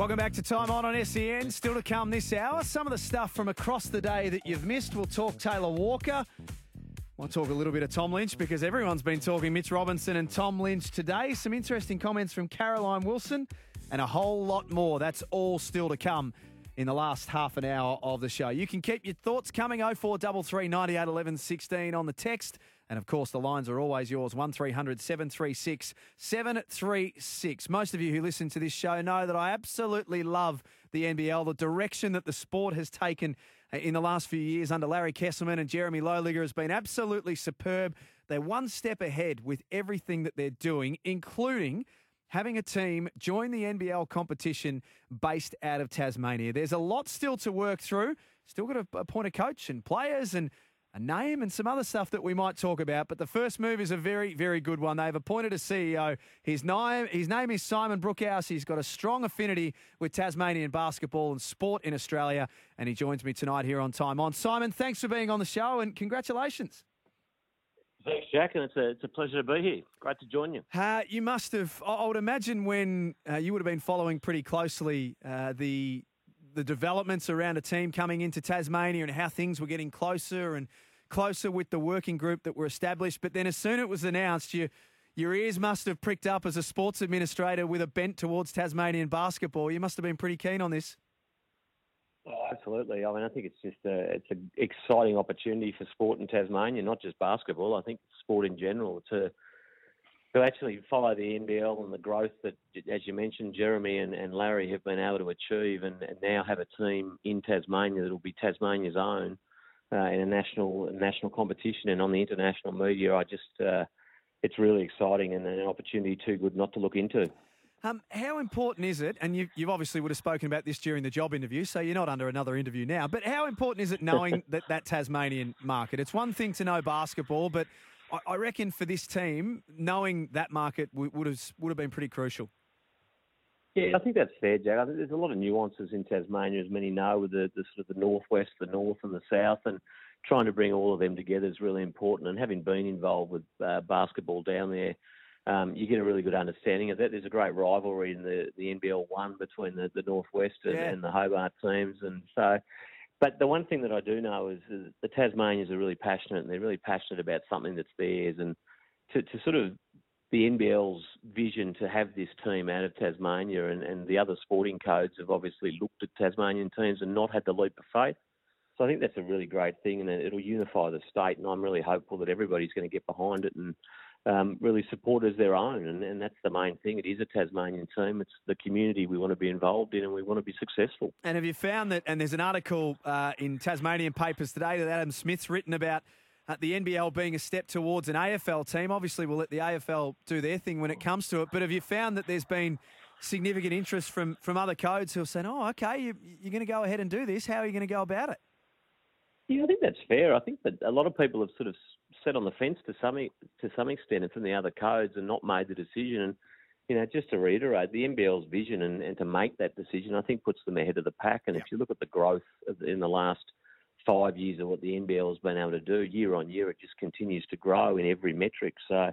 Welcome back to Time On on SEN. Still to come this hour. Some of the stuff from across the day that you've missed. We'll talk Taylor Walker. We'll talk a little bit of Tom Lynch because everyone's been talking Mitch Robinson and Tom Lynch today. Some interesting comments from Caroline Wilson and a whole lot more. That's all still to come in the last half an hour of the show. You can keep your thoughts coming 0433 98 11 16 on the text. And of course, the lines are always yours 1300 736 736. Most of you who listen to this show know that I absolutely love the NBL, the direction that the sport has taken uh, in the last few years under Larry Kestelman and Jeremy Loeliger has been absolutely superb. They're one step ahead with everything that they're doing, including having a team join the NBL competition based out of Tasmania. There's a lot still to work through. Still got to appoint a coach and players and a name and some other stuff that we might talk about. But the first move is a very, very good one. They've appointed a CEO. His name, his name is Simon Brookhouse. He's got a strong affinity with Tasmanian basketball and sport in Australia. And he joins me tonight here on Time On. Simon, thanks for being on the show and congratulations. Thanks, Jack, and it's a, it's a pleasure to be here. Great to join you. Uh, you must have, I would imagine, when uh, you would have been following pretty closely uh, the the developments around a team coming into Tasmania and how things were getting closer and closer with the working group that were established. But then, as soon as it was announced, you, your ears must have pricked up as a sports administrator with a bent towards Tasmanian basketball. You must have been pretty keen on this. Oh, absolutely. I mean, I think it's just a, it's an exciting opportunity for sport in Tasmania, not just basketball. I think sport in general to actually follow the NBL and the growth that, as you mentioned, Jeremy and, and Larry have been able to achieve, and, and now have a team in Tasmania that will be Tasmania's own uh, in a national national competition and on the international media. I just uh, it's really exciting and an opportunity too good not to look into. Um, how important is it? And you, you obviously would have spoken about this during the job interview, so you're not under another interview now. But how important is it knowing that that Tasmanian market? It's one thing to know basketball, but I, reckon for this team, knowing that market would have would have been pretty crucial. Yeah, I think that's fair, Jack. I think there's a lot of nuances in Tasmania, as many know, with the, the sort of the northwest, the north, and the south, and trying to bring all of them together is really important. And having been involved with uh, basketball down there, um, you get a really good understanding of that. There's a great rivalry in the, the NBL one between the, the northwest and, Yeah. and the Hobart teams, and so. But the one thing that I do know is, is the Tasmanians are really passionate, and they're really passionate about something that's theirs, and to, to sort of the NBL's vision to have this team out of Tasmania and, and the other sporting codes have obviously looked at Tasmanian teams and not had the leap of faith. So I think that's a really great thing and it'll unify the state and I'm really hopeful that everybody's going to get behind it and um, really support as their own and, and that's the main thing. It is a Tasmanian team. It's the community we want to be involved in and we want to be successful. And have you found that? And there's an article uh, in Tasmanian papers today that Adam Smith's written about uh, the NBL being a step towards an AFL team. Obviously, we'll let the AFL do their thing when it comes to it. But have you found that there's been significant interest from from other codes who have said, "Oh, okay, you, you're going to go ahead and do this. How are you going to go about it?" Yeah, I think that's fair. I think that a lot of people have sort of sat on the fence to some to some extent and from the other codes and not made the decision. And you know, just to reiterate, the NBL's vision and, and to make that decision, I think puts them ahead of the pack. And if you look at the growth of, in the last five years of what the NBL has been able to do, year on year, it just continues to grow in every metric. So.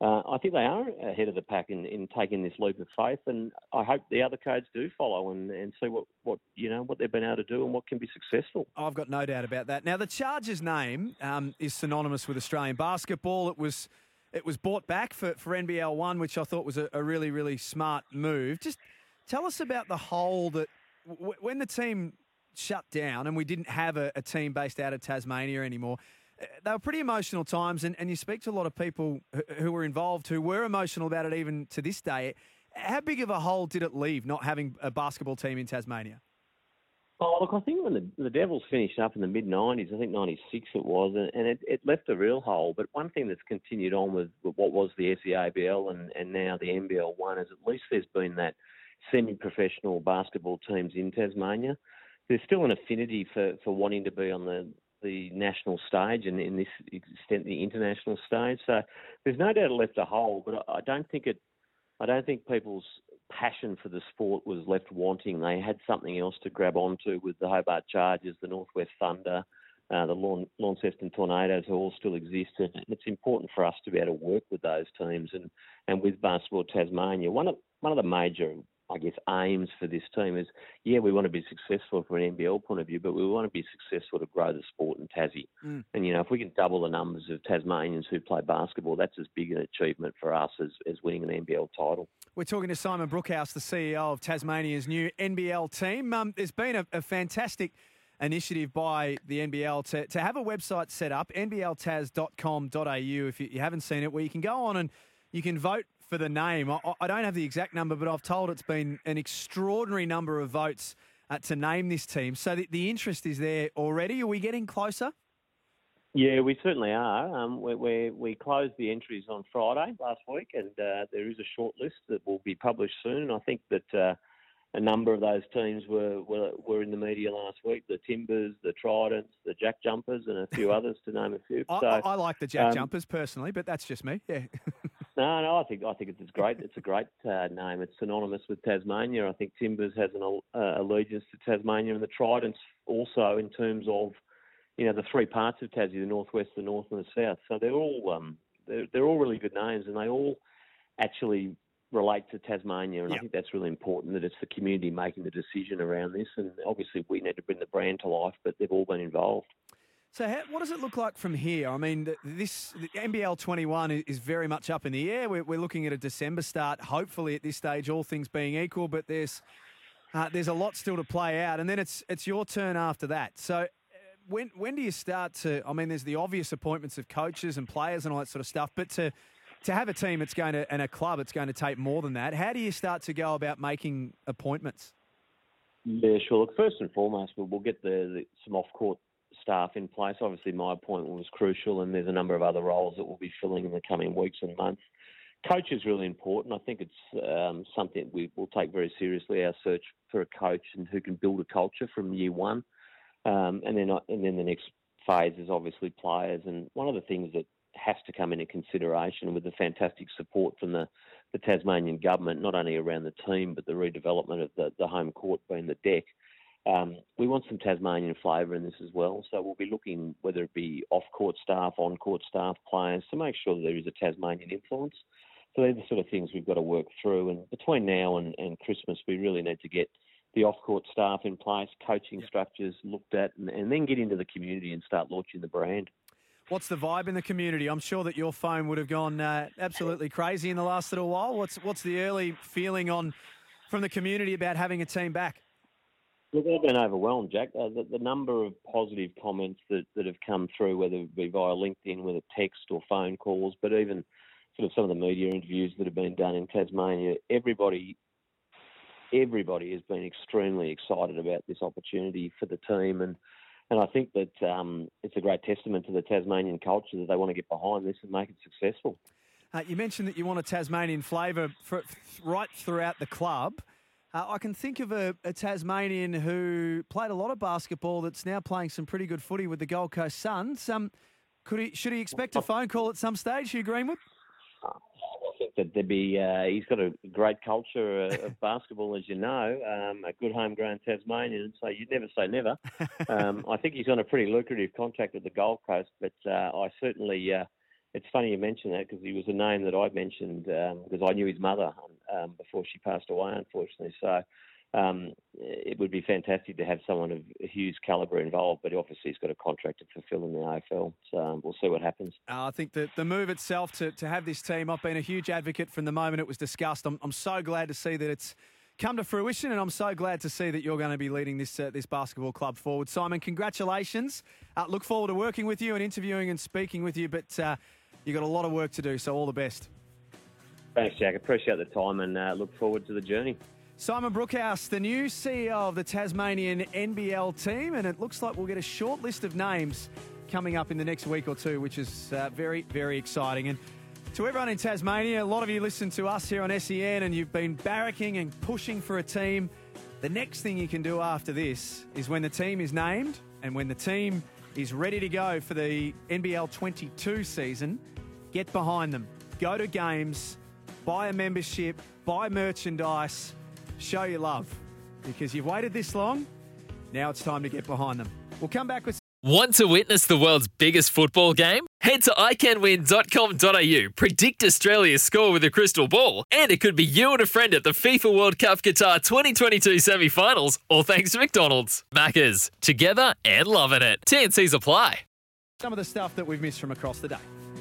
Uh, I think they are ahead of the pack in, in taking this leap of faith, and I hope the other codes do follow and, and see what, what you know what they've been able to do and what can be successful. I've got no doubt about that. Now, the Chargers' name um, is synonymous with Australian basketball. It was it was bought back for, for NBL one, which I thought was a, a really really smart move. Just tell us about the hole that w- when the team shut down and we didn't have a, a team based out of Tasmania anymore. They were pretty emotional times, and, and you speak to a lot of people who, were involved who were emotional about it even to this day. How big of a hole did it leave not having a basketball team in Tasmania? Oh, look, I think when the, the Devils finished up in the mid 90s, I think 96 it was, and, it, it left a real hole. But one thing that's continued on with, with what was the SEABL and, and now the NBL one is at least there's been that semi professional basketball teams in Tasmania. There's still an affinity for, for wanting to be on the the national stage and in this extent the international stage. So there's no doubt it left a hole, but I don't think it. I don't think people's passion for the sport was left wanting. They had something else to grab onto with the Hobart Chargers, the Northwest Thunder, uh, the Launceston Tornadoes, who all still exist. And it's important for us to be able to work with those teams and, and with Basketball Tasmania. One of one of the major I guess, aims for this team is, yeah, we want to be successful from an NBL point of view, but we want to be successful to grow the sport in Tassie. Mm. And, you know, if we can double the numbers of Tasmanians who play basketball, that's as big an achievement for us as, as winning an NBL title. We're talking to Simon Brookhouse, the CEO of Tasmania's new NBL team. Um, there's been a, a fantastic initiative by the NBL to, to have a website set up, nbltas.com.au, if you, you haven't seen it, where you can go on and you can vote for the name. I, I, don't have the exact number, but I've told it's been an extraordinary number of votes uh, to name this team. So the, the, interest is there already. Are we getting closer? Yeah, we certainly are. Um, we, we, we closed the entries on Friday last week, and uh, there is a short list that will be published soon. I think that uh, a number of those teams were, were, were in the media last week. The Timbers, the Tridents, the Jack Jumpers, and a few others to name a few. I, so, I, like the Jack um, Jumpers personally, but that's just me. Yeah. no, no, I think I think it's great. It's a great uh, name. It's synonymous with Tasmania. I think Timbers has an uh, allegiance to Tasmania, and the Tridents also in terms of you know the three parts of Tassie: the northwest, the north, and the south. So they're all um, they're, they're all really good names, and they all actually relate to Tasmania, and yep. I think that's really important that it's the community making the decision around this. And obviously, we need to bring the brand to life, but they've all been involved. So, how, what does it look like from here? I mean, this NBL 21 is very much up in the air. We're, we're, looking at a December start, hopefully at this stage, all things being equal. But there's uh, there's a lot still to play out, and then it's it's your turn after that. So, uh, when when do you start to? I mean, there's the obvious appointments of coaches and players and all that sort of stuff, but to to have a team it's going to and a club it's going to take more than that. How do you start to go about making appointments? Yeah, sure. Look, first and foremost, we'll, we'll get the, the, some off-court staff in place. Obviously, my appointment was crucial, and there's a number of other roles that we'll be filling in the coming weeks and months. Coach is really important. I think it's um, something we will take very seriously. Our search for a coach and who can build a culture from year one, um, and then and then the next phase is obviously players. And one of the things that has to come into consideration with the fantastic support from the, the Tasmanian government, not only around the team, but the redevelopment of the, the home court being the DEC. Um, we want some Tasmanian flavour in this as well. So we'll be looking, whether it be off court staff, on court staff, players, to make sure that there is a Tasmanian influence. So they're the sort of things we've got to work through. And between now and, and Christmas, we really need to get the off court staff in place, coaching structures looked at, and, and then get into the community and start launching the brand. What's the vibe in the community? I'm sure that your phone would have gone uh, absolutely crazy in the last little while. What's what's the early feeling on from the community about having a team back? Look, I've been overwhelmed, Jack. Uh, the, the, number of positive comments that, that have come through, whether it be via LinkedIn, whether text or phone calls, but even sort of some of the media interviews that have been done in Tasmania, everybody, everybody has been extremely excited about this opportunity for the team, and and I think that um, it's a great testament to the Tasmanian culture that they want to get behind this and make it successful. Uh, you mentioned that you want a Tasmanian flavour right throughout the club. Uh, I can think of a, a, Tasmanian who played a lot of basketball that's now playing some pretty good footy with the Gold Coast Suns. Um, could he, should he expect a phone call at some stage, Hugh Greenwood? think that there'd be uh, he's got a great culture uh, of basketball, as you know, um, a good homegrown Tasmanian. So you'd never say never. Um, I think he's on a pretty lucrative contract at the Gold Coast, but uh, I certainly. It's funny you mention that because he was a name that I mentioned because um, I knew his mother um, before she passed away, unfortunately. So um, it would be fantastic to have someone of Hugh's calibre involved, but obviously he's got a contract to fulfil in the AFL. So um, we'll see what happens. Uh, I think that the move itself to, to have this team, I've been a huge advocate from the moment it was discussed. I'm, I'm so glad to see that it's come to fruition, and I'm so glad to see that you're going to be leading this uh, this basketball club forward. Simon, congratulations. Uh, look forward to working with you and interviewing and speaking with you, but uh, you've got a lot of work to do, so all the best. Thanks, Jack. Appreciate the time and uh, look forward to the journey. Simon Brookhouse, the new CEO of the Tasmanian NBL team, and it looks like we'll get a short list of names coming up in the next week or two, which is uh, very, very exciting. And to everyone in Tasmania, a lot of you listen to us here on SEN and you've been barracking and pushing for a team. The next thing you can do after this is when the team is named and when the team is ready to go for the NBL 22 season. Get behind them. Go to games, buy a membership, buy merchandise, show your love. Because you've waited this long, now it's time to get behind them. We'll come back with Want to witness the world's biggest football game? Head to iCanWin.com.au, predict Australia's score with a crystal ball, and it could be you and a friend at the FIFA World Cup Qatar 2022 semi finals, all thanks to McDonald's. Maccas, together and loving it. TNC's apply. some of the stuff that we've missed from across the day.